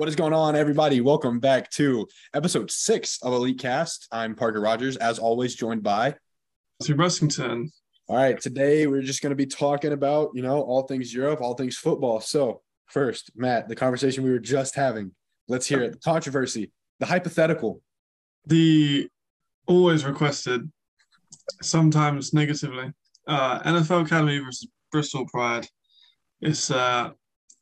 What is going on, everybody? Welcome back to episode six of Elite Cast. I'm Parker Rogers, as always, joined by Matthew Russington. All right, today we're just going to be talking about, you know, all things Europe, all things football. So, first, Matt, the conversation we were just having, let's hear it. The controversy, the hypothetical. The always requested, sometimes negatively, uh, NFL Academy versus Bristol Pride is a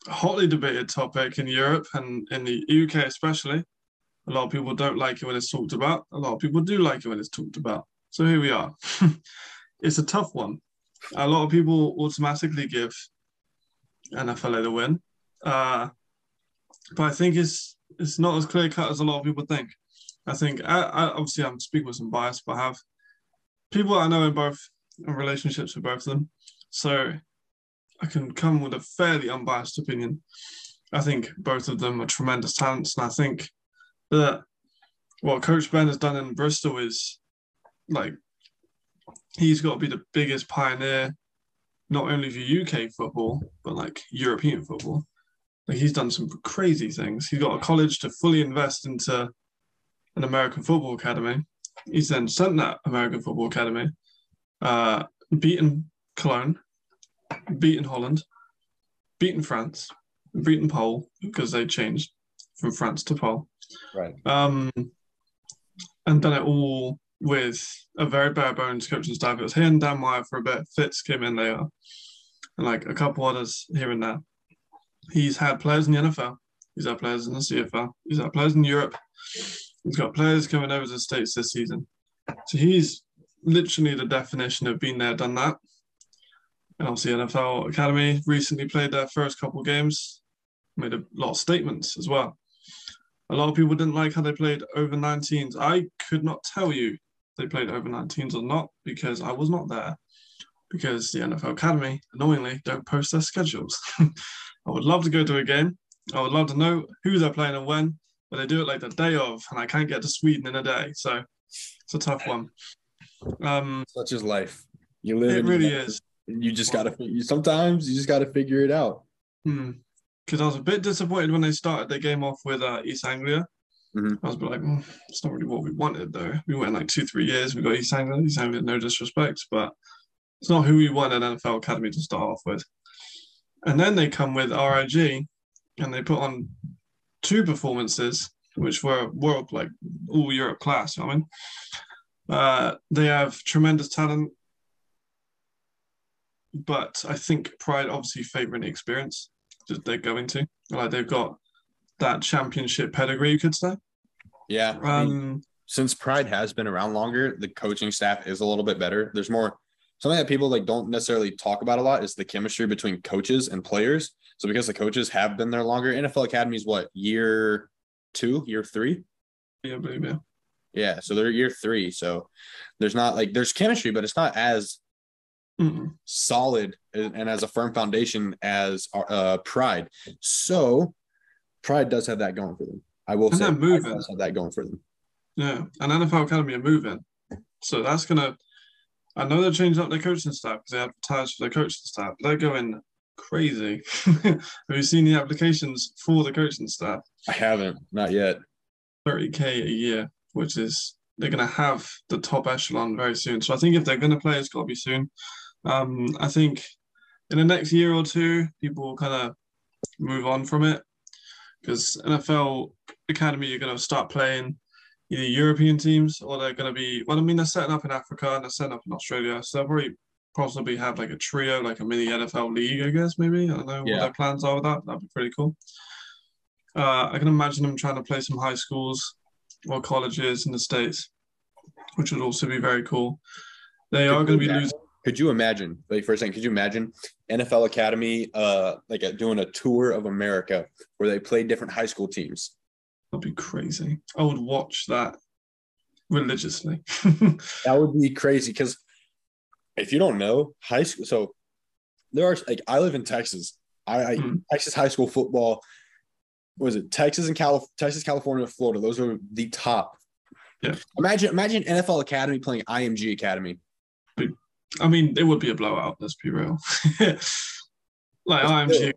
hotly debated topic in Europe and in the UK especially. A lot of people don't like it when it's talked about. A lot of people do like it when it's talked about. So here we are. it's a tough one. A lot of people automatically give NFLA the win, uh, but I think it's it's not as clear cut as a lot of people think. I think I, I obviously I'm speaking with some bias, but I have people I know in both in relationships with both of them, so I can come with a fairly unbiased opinion. I think both of them are tremendous talents, and I think that what Coach Ben has done in Bristol is like he's got to be the biggest pioneer, not only for UK football but like European football. Like he's done some crazy things. He's got a college to fully invest into an American football academy. He's then sent that American football academy, uh, beaten Cologne, beaten Holland, beaten France, beaten Pole because they changed from France to Pole. Right. Um, and done it all with a very bare bones coaching staff. It was him, Dan Meyer for a bit. Fitz came in later, and like a couple others here and there. He's had players in the NFL. He's had players in the CFL. He's had players in Europe. He's got players coming over to the States this season. So he's literally the definition of being there, done that. And obviously, NFL Academy recently played their first couple games, made a lot of statements as well. A lot of people didn't like how they played over 19s. I could not tell you they played over 19s or not because I was not there. Because the NFL Academy, annoyingly, don't post their schedules. I would love to go to a game. I would love to know who they're playing and when, but they do it like the day of, and I can't get to Sweden in a day. So it's a tough one. Um, Such is life. You live. it really is. You just got to. Sometimes you just got to figure it out. Because I was a bit disappointed when they started the game off with uh, East Anglia. Mhm. I was like, "Mm, it's not really what we wanted, though. We went like two, three years. We got East Anglia. East Anglia, no disrespect, but it's not who we wanted NFL Academy to start off with. And then they come with RIG, and they put on two performances, which were world like all Europe class. You know what I mean, uh, they have tremendous talent, but I think Pride obviously favouring the experience that they're going to. Like they've got that championship pedigree, you could say. Yeah. I mean, Um, since Pride has been around longer, the coaching staff is a little bit better. There's more something that people like don't necessarily talk about a lot is the chemistry between coaches and players. So because the coaches have been there longer, NFL Academy is what year two, year three? yeah, yeah. Yeah, so they're year three. So there's not like there's chemistry, but it's not as Mm-mm. solid and and as a firm foundation as uh, Pride. So Pride does have that going for them. I will And say moving. does have that going for them. Yeah, and NFL Academy are moving, so that's gonna. I know they're changing up their coaching staff because they advertise for their coaching staff. They're going crazy. Have you seen the applications for the coaching staff? I haven't, not yet. 30k a year, which is they're going to have the top echelon very soon. So I think if they're going to play, it's got to be soon. Um, I think in the next year or two, people will kind of move on from it because NFL Academy are going to start playing either European teams or they're going to be. Well, I mean, they're setting up in Africa and they're setting up in Australia, so they'll probably possibly have like a trio, like a mini NFL league, I guess. Maybe I don't know Yeah. what their plans are with that. That'd be pretty cool. Uh, I can imagine them trying to play some high schools or colleges in the states, which would also be very cool. They are going to be losing. Could you imagine, like for a second, could you imagine NFL Academy uh like a, doing a tour of America where they play different high school teams? That'd be crazy. I would watch that religiously. That would be crazy because if you don't know high school, so there are like I live in Texas. I, I Mhm. Texas high school football. Was it Texas and Cal Texas, California, Florida? Those are the top. Yeah. Imagine imagine NFL Academy playing IMG Academy. I mean, it would be a blowout. Let's be real. like IMG,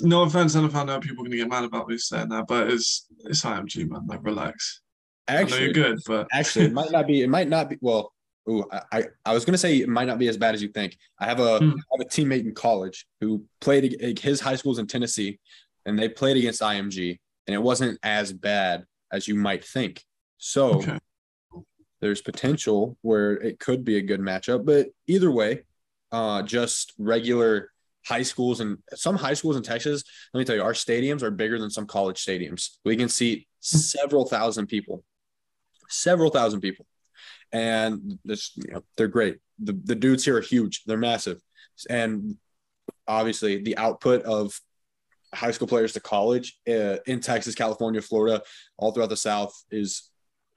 no offense, NFL. I know people are gonna get mad about me saying that, but it's it's IMG, man. Like, relax. Actually, you're good, but actually, it might not be. It might not be. Well, ooh, I I was gonna say it might not be as bad as you think. I have a Hmm. I have a teammate in college who played his high school's in Tennessee, and they played against IMG, and it wasn't as bad as you might think. So okay. There's potential where it could be a good matchup. But either way, uh, just regular high schools and some high schools in Texas. Let me tell you, our stadiums are bigger than some college stadiums. We can seat several thousand people, several thousand people, and this you know they're great. The the dudes here are huge. They're massive, and obviously the output of high school players to college uh, in Texas, California, Florida, all throughout the South is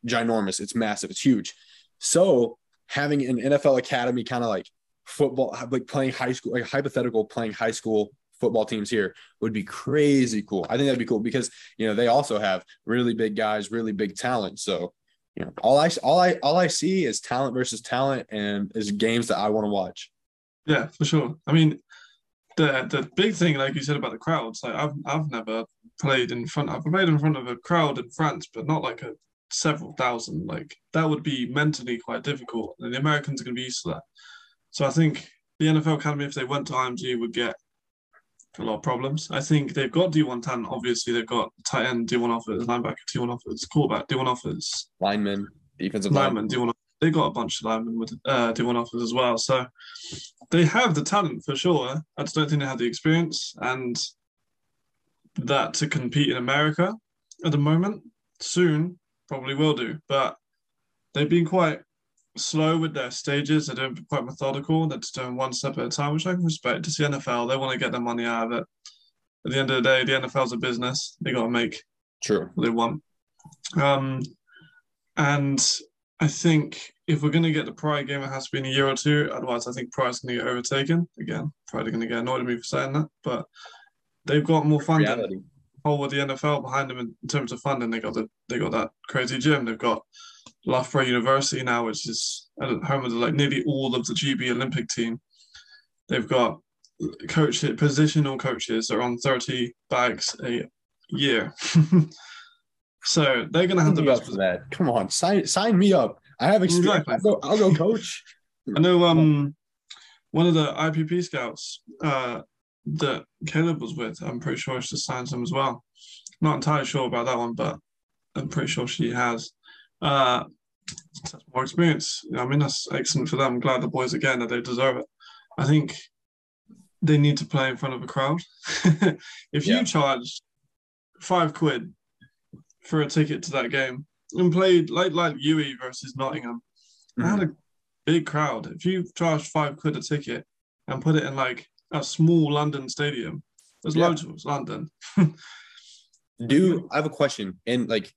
ginormous. It's massive. It's huge. So having an NFL academy kind of like football, like playing high school, like hypothetical playing high school football teams here would be crazy cool. I think that'd be cool because you know they also have really big guys, really big talent. So you know all I all I all I see is talent versus talent and is games that I want to watch. Yeah, for sure. I mean, the the big thing, like you said about the crowds, like I've I've never played in front. I've played in front of a crowd in France, but not like a several thousand. Like that would be mentally quite difficult, and the Americans are going to be used to that. So I think the NFL Academy, if they went to IMG, would get a lot of problems. I think they've got D1 talent. Obviously, they've got tight end D1 offers, linebacker D1 offers, quarterback D1 offers, Linemen, defensive lineman linemen. D1. They got a bunch of linemen with uh, D1 offers as well. So they have the talent for sure. I just don't think they have the experience and that to compete in America at the moment. Soon, probably will do, but they've been quite slow with their stages. They're doing quite methodical. They're just doing one step at a time, which I can respect. It's the NFL. They want to get their money out of it. At the end of the day, the NFL's a business. They got to make True. what they want. Um, and I think if we're going to get the Pride game, it has to be in a year or two. Otherwise, I think Pride's going to get overtaken. Again, Pride are going to get annoyed at me for saying that, but they've got more funding. Reality. Whole with the NFL behind them in, terms of funding. They got the they got that crazy gym. They've got Loughborough University now, which is at home of the, like nearly all of the GB Olympic team. They've got coach positional coaches that are on 30 bags a year. so they're going to have the Sign up best. for that. Come on, sign sign me up. I have experience. Exactly. I'll, go, I'll go coach. I know um one of the IPP scouts uh that Caleb was with, I'm pretty sure she signed him as well. Not entirely sure about that one, but I'm pretty sure she has. Uh that's more experience. I mean that's excellent for them. I'm glad the boys again that they deserve it. I think they need to play in front of a crowd. if Yeah. you charge five quid for a ticket to that game and played like like UWE versus Nottingham, I had a big crowd. If you charged five quid a ticket and put it in like a small London stadium, there's Yeah. loads of us, London. Do I have a question? In like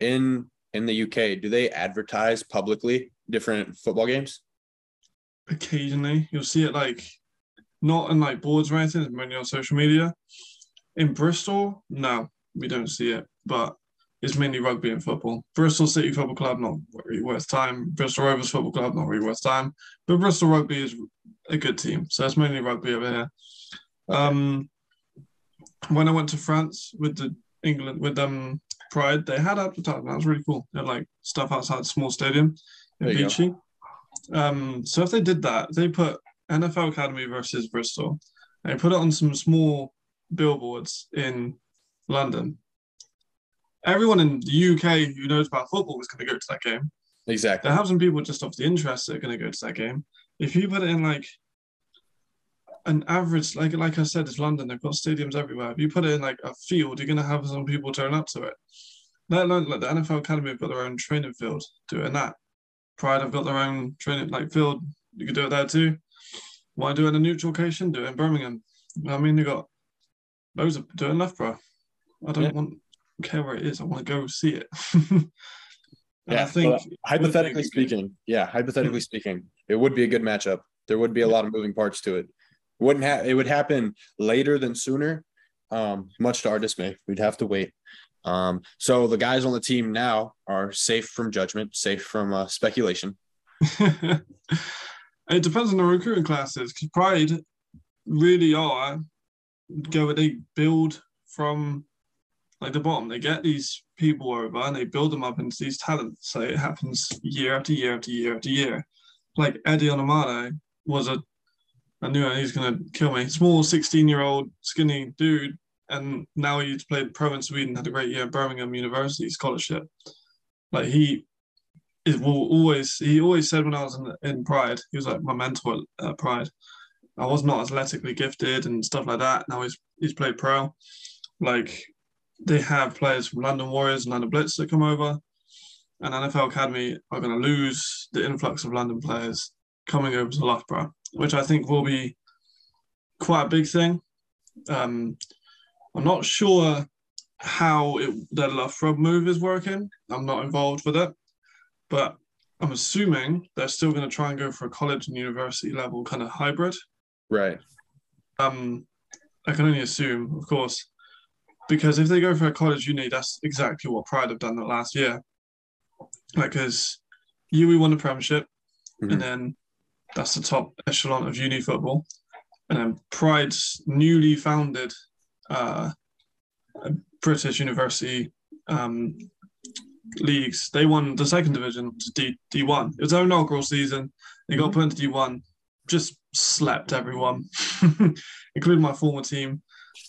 in in the UK, do they advertise publicly different football games? Occasionally, you'll see it like not in like boards or anything, it's mainly on social media. In Bristol, no, we don't see it, but it's mainly rugby and football. Bristol City Football Club, not really worth time. Bristol Rovers Football Club, not really worth time. But Bristol Rugby is a good team, so it's mainly rugby over here. Um, when I went to France with the England with um Pride, they had advertising. That was really cool. They had like stuff outside small stadium in There. Um, so if they did that, they put NFL Academy versus Bristol, and they put it on some small billboards in London. Everyone in the UK who knows about football is going to go to that game. Exactly. They have some people just off the interest that are going to go to that game. If you put it in like an average, like like I said, it's London. They've got stadiums everywhere. If you put it in like a field, you're going to have some people turn up to it. Let alone like the NFL Academy have got their own training field doing that. Pride have got their own training like field. You could do it there too. Why do it in a neutral location? Do it in Birmingham. I mean, they got loads of do it in Loughborough. I don't Yeah. want care where it is. I want to go see it. Yeah, I think well, hypothetically speaking, yeah, hypothetically speaking, it would be a good matchup. There would be a lot of moving parts to it. Wouldn't have it would happen later than sooner. Um, much to our dismay, we'd have to wait. Um, so the guys on the team now are safe from judgment, safe from uh, speculation. it depends on the recruiting classes because Pride really are go they build from like the bottom. They get these people over and they build them up into these talents. So it happens year after year after year after year. Like Eddie Onumana was a I knew he's gonna kill me. Small 16 year old skinny dude, and now he's played pro in Sweden, had a great year at Birmingham University scholarship. Like he is will always he always said when I was in, in Pride, he was like my mentor at Pride. I was not athletically gifted and stuff like that. Now he's he's played pro. Like they have players from London Warriors and London Blitz that come over, and NFL Academy are going to lose the influx of London players coming over to Loughborough, which I think will be quite a big thing. Um, I'm not sure how it, the Loughborough move is working. I'm not involved with it, but I'm assuming they're still going to try and go for a college and university level kind of hybrid. Right. Um, I can only assume, of course, because if they go for a college uni, that's exactly what Pride have done that last year. Like, because UWE won the Premiership, Mhm. and then that's the top echelon of uni football. And then Pride's newly founded uh, British University um, leagues, they won the second division to D D1. It was their inaugural season. They got put into D1, just slept everyone, including my former team.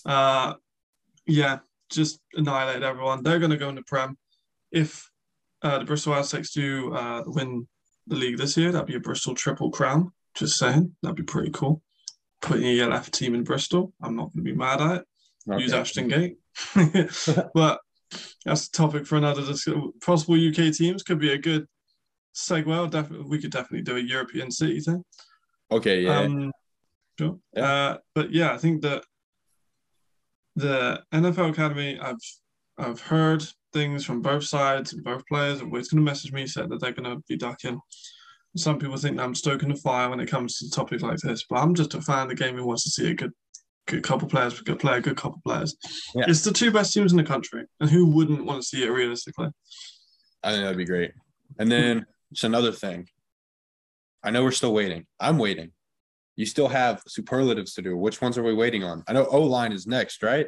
Uh, yeah, just annihilated everyone. They're going to go into Prem. If uh, the Bristol Aztecs do uh, win the league this year, that'd be a Bristol triple crown. Just saying, that'd be pretty cool. Putting a ELF team in Bristol, I'm not going to be mad at it. Use Ashton Gate. but that's a topic for another discussion. Possible UK teams could be a good segue. Definitely, we could definitely do a European city thing. Okay. Yeah. Um, sure. Yeah. Uh, but yeah, I think that the NFL Academy, I've I've heard things from both sides and both players. and It's going to message me said that they're going to be ducking. Some people think that I'm stoking the fire when it comes to a topic like this, but I'm just a fan of the game who wants to see a good, good couple players, good player, good couple players. Yeah. It's the two best teams in the country, and who wouldn't want to see it realistically? I think that'd be great. And then it's another thing. I know we're still waiting. I'm waiting. You still have superlatives to do. Which ones are we waiting on? I know O line is next, right?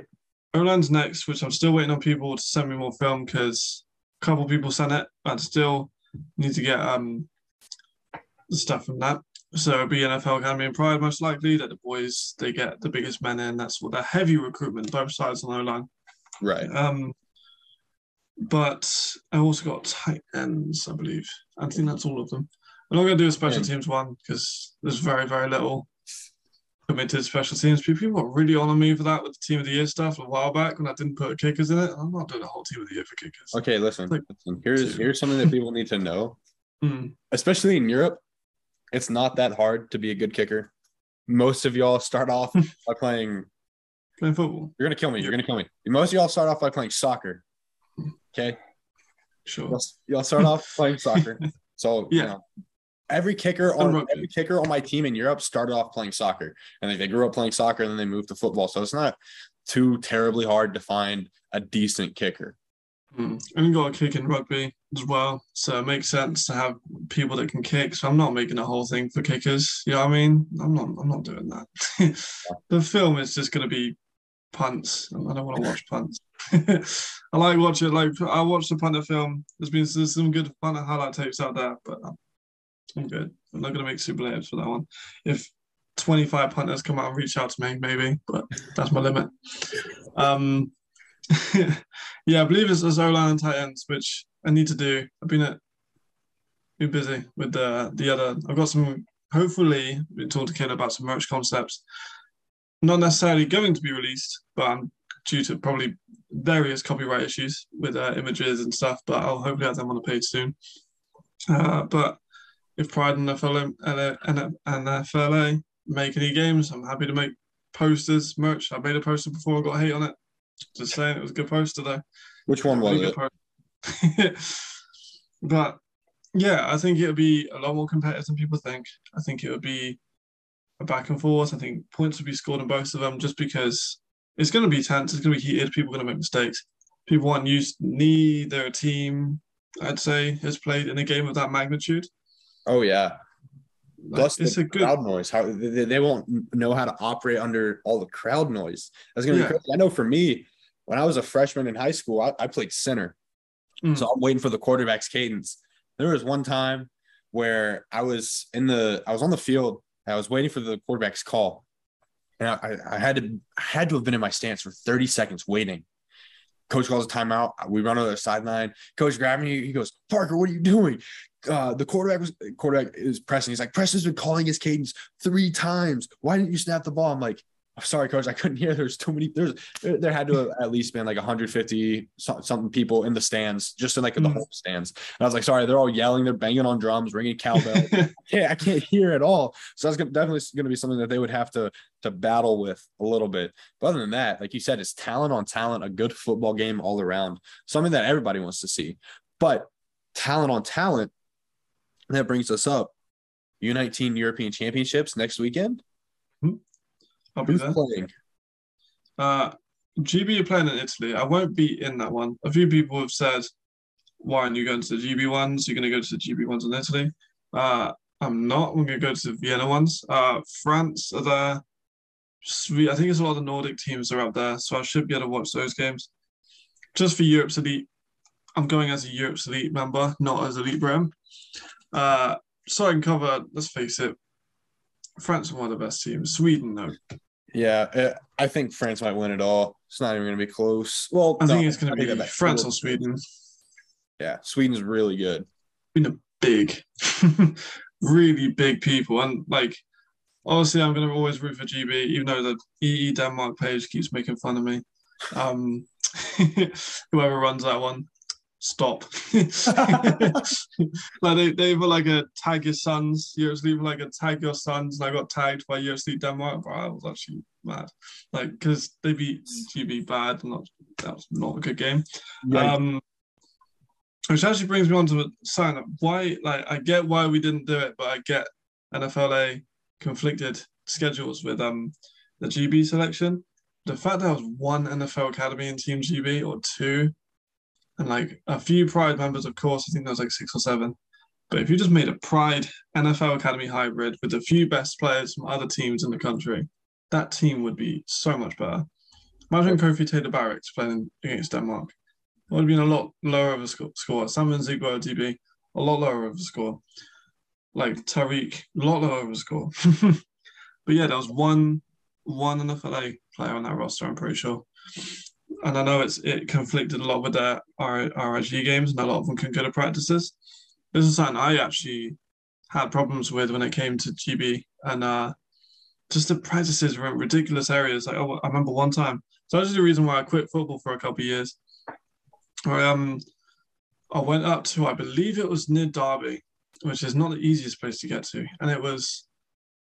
O-line's next, which I'm still waiting on people to send me more film because a couple people sent it, but still need to get um the stuff from that. So it'll be NFL Academy and Pride most likely that the boys they get the biggest men in. That's what they're heavy recruitment, both sides on O line. Right. Um, but I also got tight ends, I believe. I think that's all of them. I'm not going to do a special Yeah. teams one because there's very, very little committed special teams. People were really on me for that with the team of the year stuff a while back when I didn't put kickers in it. I'm not doing a whole team of the year for kickers. Okay, listen. Like- listen. Here's here's something that people need to know. Hmm. Especially in Europe, it's not that hard to be a good kicker. Most of y'all start off by playing. Playing football, You're gonna kill me. You're gonna kill me. Most of y'all start off by playing soccer. Okay. sure. Y'all, y'all start off playing soccer. So you Yeah. know, every kicker on every kicker on my team in Europe started off playing soccer, and then they grew up playing soccer, and then they moved to football. So it's not too terribly hard to find a decent kicker. Mm. And you got a kick in rugby as well. So it makes sense to have people that can kick. So I'm not making a whole thing for kickers. You know what I mean? I'm not I'm not doing that. the film is just gonna be punts. I don't want to watch punts. I like watching like I watched the punter film. There's been there's some good punter highlight tapes out there, but I'm, good. I'm not gonna make superlatives for that one. If 25 punters come out and reach out to me, maybe, but that's my limit. Um yeah, I believe it's O line and tight ends, which I need to do. I've been at been busy with the the other. I've got some. Hopefully, we talk to Ken about some merch concepts. Not necessarily going to be released, but I'm due to probably various copyright issues with uh, images and stuff. But I'll hopefully have them on the page soon. Uh, but if Pride and FLA, and FLA make any games, I'm happy to make posters, merch. I made a poster before I got hate on it. Just saying, it was a good poster though. Which one was Really it? but yeah, I think it'll be a lot more competitive than people think. I think it would be a back and forth. I think points would be scored on both of them just because it's going to be tense. It's going to be heated. People are going to make mistakes. People aren't used. Neither team, I'd say, has played in a game of that magnitude. Oh yeah. Like, Plus it's the a good. crowd noise. How they, they won't know how to operate under all the crowd noise. That's gonna Yeah. be crazy. I know for me, when I was a freshman in high school, I, I played center. Mm. So I'm waiting for the quarterback's cadence. There was one time where I was in the I was on the field. I was waiting for the quarterback's call. And I, I- I had to I had to have been in my stance for 30 seconds waiting. Coach calls a timeout. We run over the sideline. Coach grabbed me. He goes, Parker, what are you doing? Uh, the quarterback was quarterback is pressing. He's like, Preston's been calling his cadence three times. Why didn't you snap the ball? I'm like, I'm sorry, coach. I couldn't hear. There's too many. There's there, had to have at least been like 150 something people in the stands, just in like the Mm. whole stands. And I was like, sorry, they're all yelling, they're banging on drums, ringing cowbell. yeah, I can't hear at all. So that's definitely going to be something that they would have to to battle with a little bit. But other than that, like you said, it's talent on talent, a good football game all around, something that everybody wants to see. But talent on talent, that brings us up. U19 European Championships next weekend. I'll be Who's there. playing? Uh, GB are playing in Italy. I won't be in that one. A few people have said, "Why aren't you going to the GB ones? You're going to go to the GB ones in Italy." Uh, I'm not. I'm going to go to the Vienna ones. Uh, France are there. I think it's a lot of the Nordic teams are up there, so I should be able to watch those games. Just for Europe's elite, I'm going as a Europe's elite member, not as Elite Britain. Uh, so I can cover. Let's face it, France are one of the best teams. Sweden, though. Yeah, uh, I think France might win it all. It's not even going to be close. Well, I think it's going to be. France or Sweden. Yeah, Sweden's really good. been a big, really big people. And like, honestly, I'm going to always root for GB, even though the EE Denmark page keeps making fun of me. Um, whoever runs that one, stop. like they, they were like a tag your sons. You're asleep like a tag your sons, and I got tagged by Asleep Denmark. But I was actually mad, like because they beat GB bad, and not, that was not a good game. Um, which actually brings me on to sign up. Why, like, I get why we didn't do it, but I get NFLA conflicted schedules with um the GB selection. The fact that there was one NFL Academy in Team GB or two, and like a few Pride members, of course, I think there was like six or seven. But if you just made a Pride NFL Academy hybrid with a few best players from other teams in the country, that team would be so much better. Imagine Kofi Taylor Barracks playing against Denmark It would have been a lot lower of a sco- score. Simon Ziegler DB, a lot lower of a score. Like Tariq, a lot lower of a score. but yeah, there was one one NFLA player on that roster, I'm pretty sure. And I know it's it conflicted a lot with their RIG games, and a lot of them can't go to practices. This is something I actually had problems with when it came to GB, and uh, just the practices were in ridiculous areas. Like oh, I remember one time. So that's the reason why I quit football for a couple of years. I, um, I went up to, I believe it was near Derby, which is not the easiest place to get to. And it was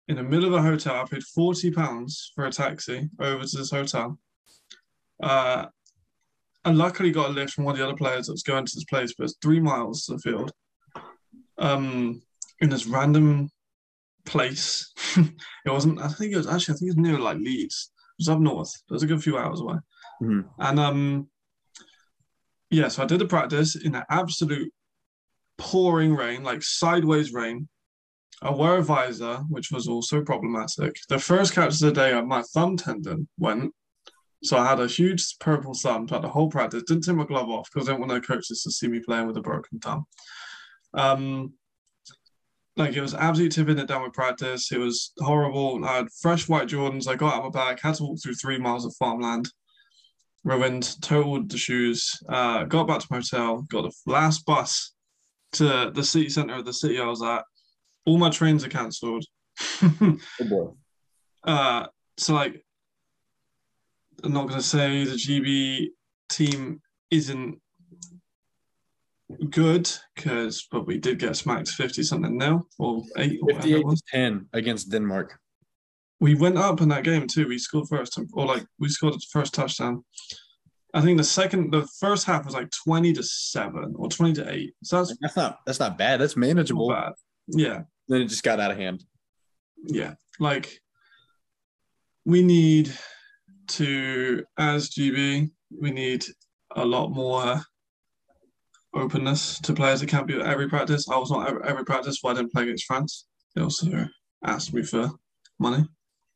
in the middle of a hotel. I paid £40 for a taxi over to this hotel. Uh, I luckily got a lift from one of the other players that was going to this place, but it's three miles to the field. Um, in this random place. it wasn't, I think it was actually, I think it was near like Leeds. It was up north. It was a good few hours away. Mhm. And um, yeah, so I did the practice in an absolute pouring rain, like sideways rain. I wore a visor, which was also problematic. The first catch of the day, my thumb tendon went. So I had a huge purple thumb throughout the whole practice. Didn't take my glove off because I didn't want the coaches to see me playing with a broken thumb. Um, like it was absolutely tipping it down with practice. It was horrible. I had fresh white Jordans. I got out of my bag, had to walk through three miles of farmland ruined, totaled the shoes, uh, got back to my hotel, got the last bus to the city center of the city I was at. All my trains are cancelled. Oh uh, so like, I'm not gonna say the GB team isn't good because, but we did get smacked fifty something now or eight. Or 58 was. to 10 against Denmark. we went up in that game too. We scored first, or like we scored the first touchdown. I think the second, the first half was like twenty to seven or twenty to eight. So that's That's not that's not bad. That's manageable. bad. Yeah, Then it just got out of hand. yeah. Like we need to, as GB, we need a lot more openness to players that can't be at every practice. I was not at every practice, so I didn't play against France. they also asked me for money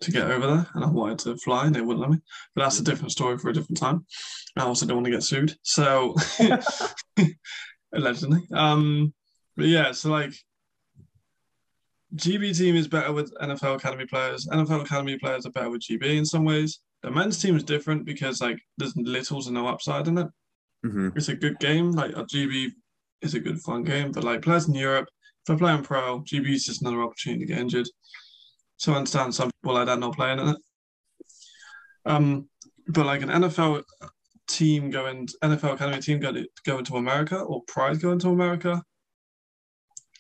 to get over there, and I wanted to fly, and they wouldn't let me. But that's a different story for a different time. I also don't want to get sued, so allegedly. Um, but yeah, so like GB team is better with NFL Academy players. NFL Academy players are better with GB in some ways. The men's team is different because like there's littles and no upside in it. hmm It's a good game. Like a GB is a good fun game, but like players in Europe, if they're playing pro, GB is just another opportunity to get injured. So I understand some people like that not playing in it. Um, but like an NFL team going, NFL Academy team going going to America or Pride going to America,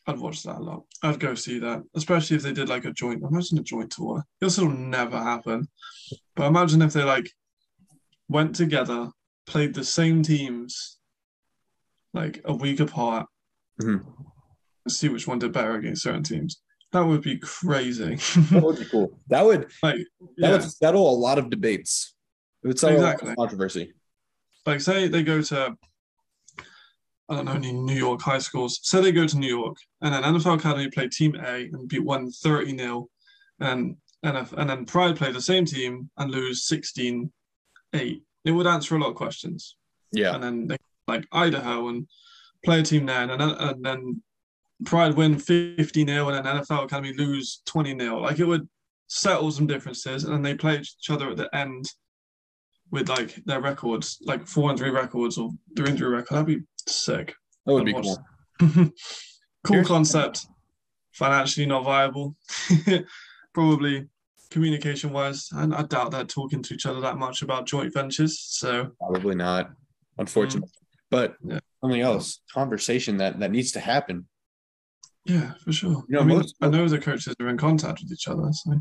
I'd watch that a lot. I'd go see that, especially if they did like a joint. Imagine a joint tour. This will never happen. But imagine if they like went together, played the same teams, like a week apart, Mhm. and see which one did better against certain teams. That would be crazy. That would be cool. That would like, that yeah, would settle a lot of debates. It would settle a lot of controversy. like say they go to, I don't know, any New York high schools. Say they go to New York, and then NFL Academy play Team A and beat one 30 0, and NF, and then Pride play the same team and lose 16 8. It would answer a lot of questions. Yeah. and then they like Idaho and play a team there, and then and then Pride win 50 0 and then NFL Academy lose 20 0. Like it would settle some differences, and then they play each other at the end with like their records, like four and three records or their injury record. That'd be sick. That would I'd be watch cool. cool Here's- concept. Financially not viable. Probably communication wise, and I doubt they're talking to each other that much about joint ventures. So Probably not, unfortunately. Mm. But Yeah. something else, conversation that that needs to happen. yeah, for sure. You know, I mean, most- I know the coaches are in contact with each other. So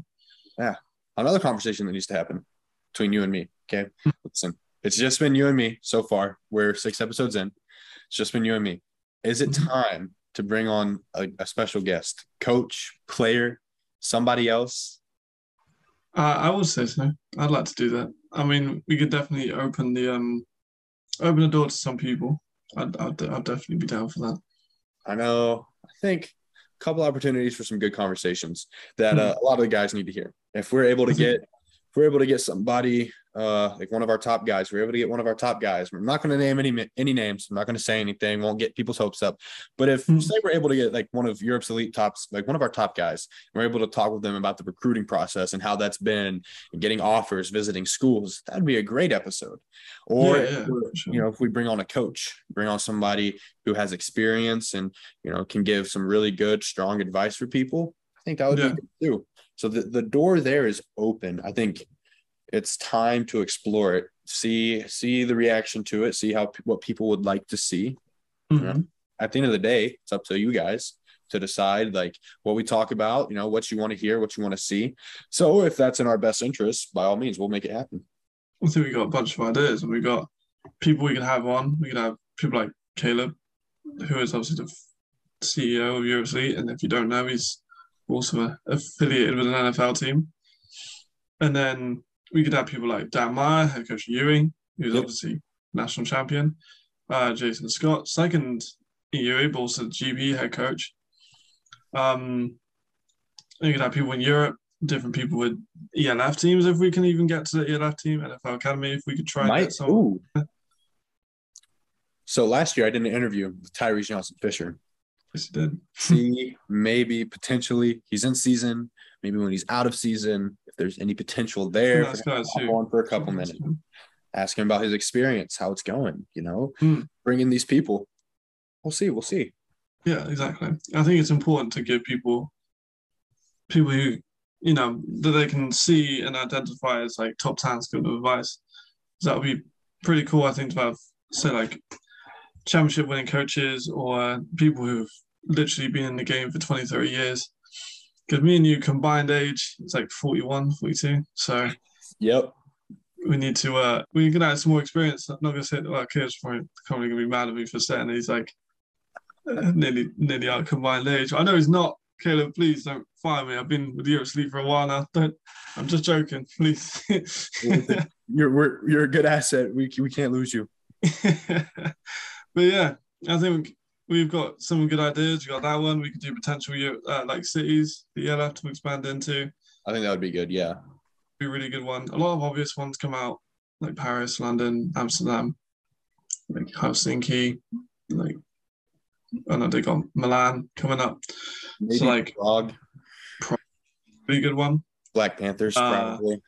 yeah, Another conversation that needs to happen between you and me. Okay, hmm. listen, it's just been you and me so far. We're six episodes in. It's just been you and me. Is it Mhm. time to bring on a, a special guest, coach, player, somebody else? uh, I would say so. I'd like to do that. I mean, we could definitely open the um open the door to some people. I'd I'd, I'd definitely be down for that. I know. I think a couple opportunities for some good conversations that uh, a lot of the guys need to hear. If we're able to get, if we're able to get somebody uh, like one of our top guys, we're able to get one of our top guys. I'm not going to name any any names. I'm not going to say anything. Won't get people's hopes up. But if Hmm. say we're able to get like one of Europe's elite tops, like one of our top guys, and we're able to talk with them about the recruiting process and how that's been, and getting offers, visiting schools, that'd be a great episode. Or Yeah, yeah, sure. you know, if we bring on a coach, bring on somebody who has experience and you know can give some really good, strong advice for people, I think that would Yeah. be good too. So the, the door there is open. I think it's time to explore it, see see the reaction to it, see how what people would like to see. Mhm. At the end of the day, it's up to you guys to decide like what we talk about, you know, what you want to hear, what you want to see. So if that's in our best interest, by all means, we'll make it happen. I think we got a bunch of ideas, and we got people we can have on. We can have people like Caleb, who is obviously the CEO of Europe's Elite, and if you don't know, he's also affiliated with an NFL team. And then we could have people like Dan Meyer, head coach UWE, who's Yep. obviously national champion. Uh, Jason Scott, second Ewing, but also GB head coach. Um, you could have people in Europe, different people with ELF teams, if we can even get to the ELF team, NFL Academy, if we could try Might, get some. ooh. So last year I did an interview with Tyrese Johnson Fisher. Yes, he did. See, maybe potentially he's in season. Maybe when he's out of season, if there's any potential there, for him to on for a couple minutes, ask him about his experience, how it's going. You know, Hmm. bring in these people. We'll see. We'll see. Yeah, exactly. I think it's important to give people people who you know that they can see and identify as like top talents good advice. So that would be pretty cool. I think to have say like championship winning coaches or people who've literally been in the game for 20, 30 years. Because me and you combined age, it's like 41, 42. So Yep. we need to uh we can add some more experience. I'm not gonna say that well kids probably probably gonna be mad at me for saying he's like uh, nearly nearly our combined age. I know he's not. Caleb, please don't fire me. I've been with Europe's Elite for a while now. Don't I'm just joking, please. You're we're, you're a good asset. We we can't lose you. but yeah, I think we've got some good ideas. We got that one. We could do potential uh, like cities that you'll have to expand into. I think that would be good. Yeah, be a really good one. A lot of obvious ones come out like Paris, London, Amsterdam, like Helsinki, like I know they got Milan coming up. Maybe so like Prague. Pretty good one. Black Panthers, uh, probably.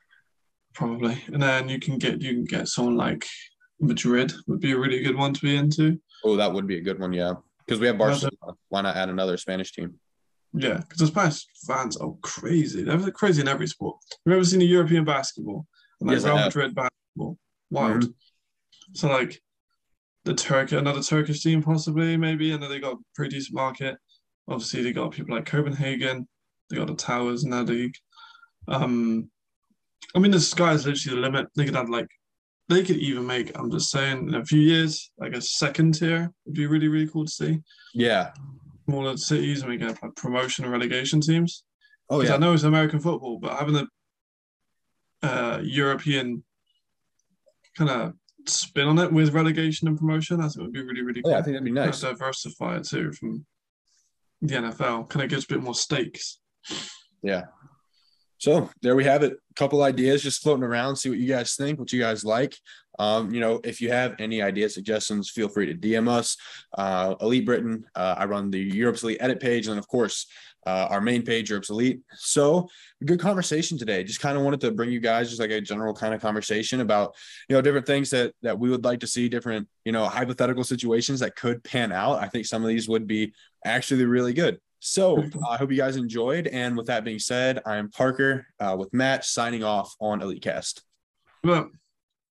Probably. And then you can get you can get someone like Madrid would be a really good one to be into. Oh, that would be a good one, yeah. Because we have Barcelona. Why not add another Spanish team? Yeah, because the Spanish fans are crazy. They're crazy in every sport. Have ever seen a European basketball? Like yes, Real Madrid basketball. Wild. Mm-hmm. So like the Turk, another Turkish team possibly, maybe. And then they got a pretty decent market. Obviously, they got people like Copenhagen. They got the Towers in that league. Um, I mean, the sky is literally the limit. They could have like, they could even make. I'm just saying, in a few years, like a second tier would be really, really cool to see. Yeah. Smaller cities, and we get like promotion and relegation teams. Oh yeah. I know it's American football, but having the uh, European kind of spin on it with relegation and promotion, I think would be really, really cool. Yeah, I think that'd be nice. Kind of diversify it too from the NFL. Kind of gives a bit more stakes. Yeah. So there we have it. A couple ideas just floating around. See what you guys think, what you guys like. Um, you know, if you have any ideas, suggestions, feel free to DM us. Uh, Elite Britain. Uh, I run the Europe's Elite edit page, and of course, uh, our main page, Europe's Elite. So, good conversation today. Just kind of wanted to bring you guys just like a general kind of conversation about you know different things that that we would like to see, different you know hypothetical situations that could pan out. I think some of these would be actually really good. So I hope you guys enjoyed. And with that being said, I'm Parker uh, with Matt signing off on EliteCast. Well.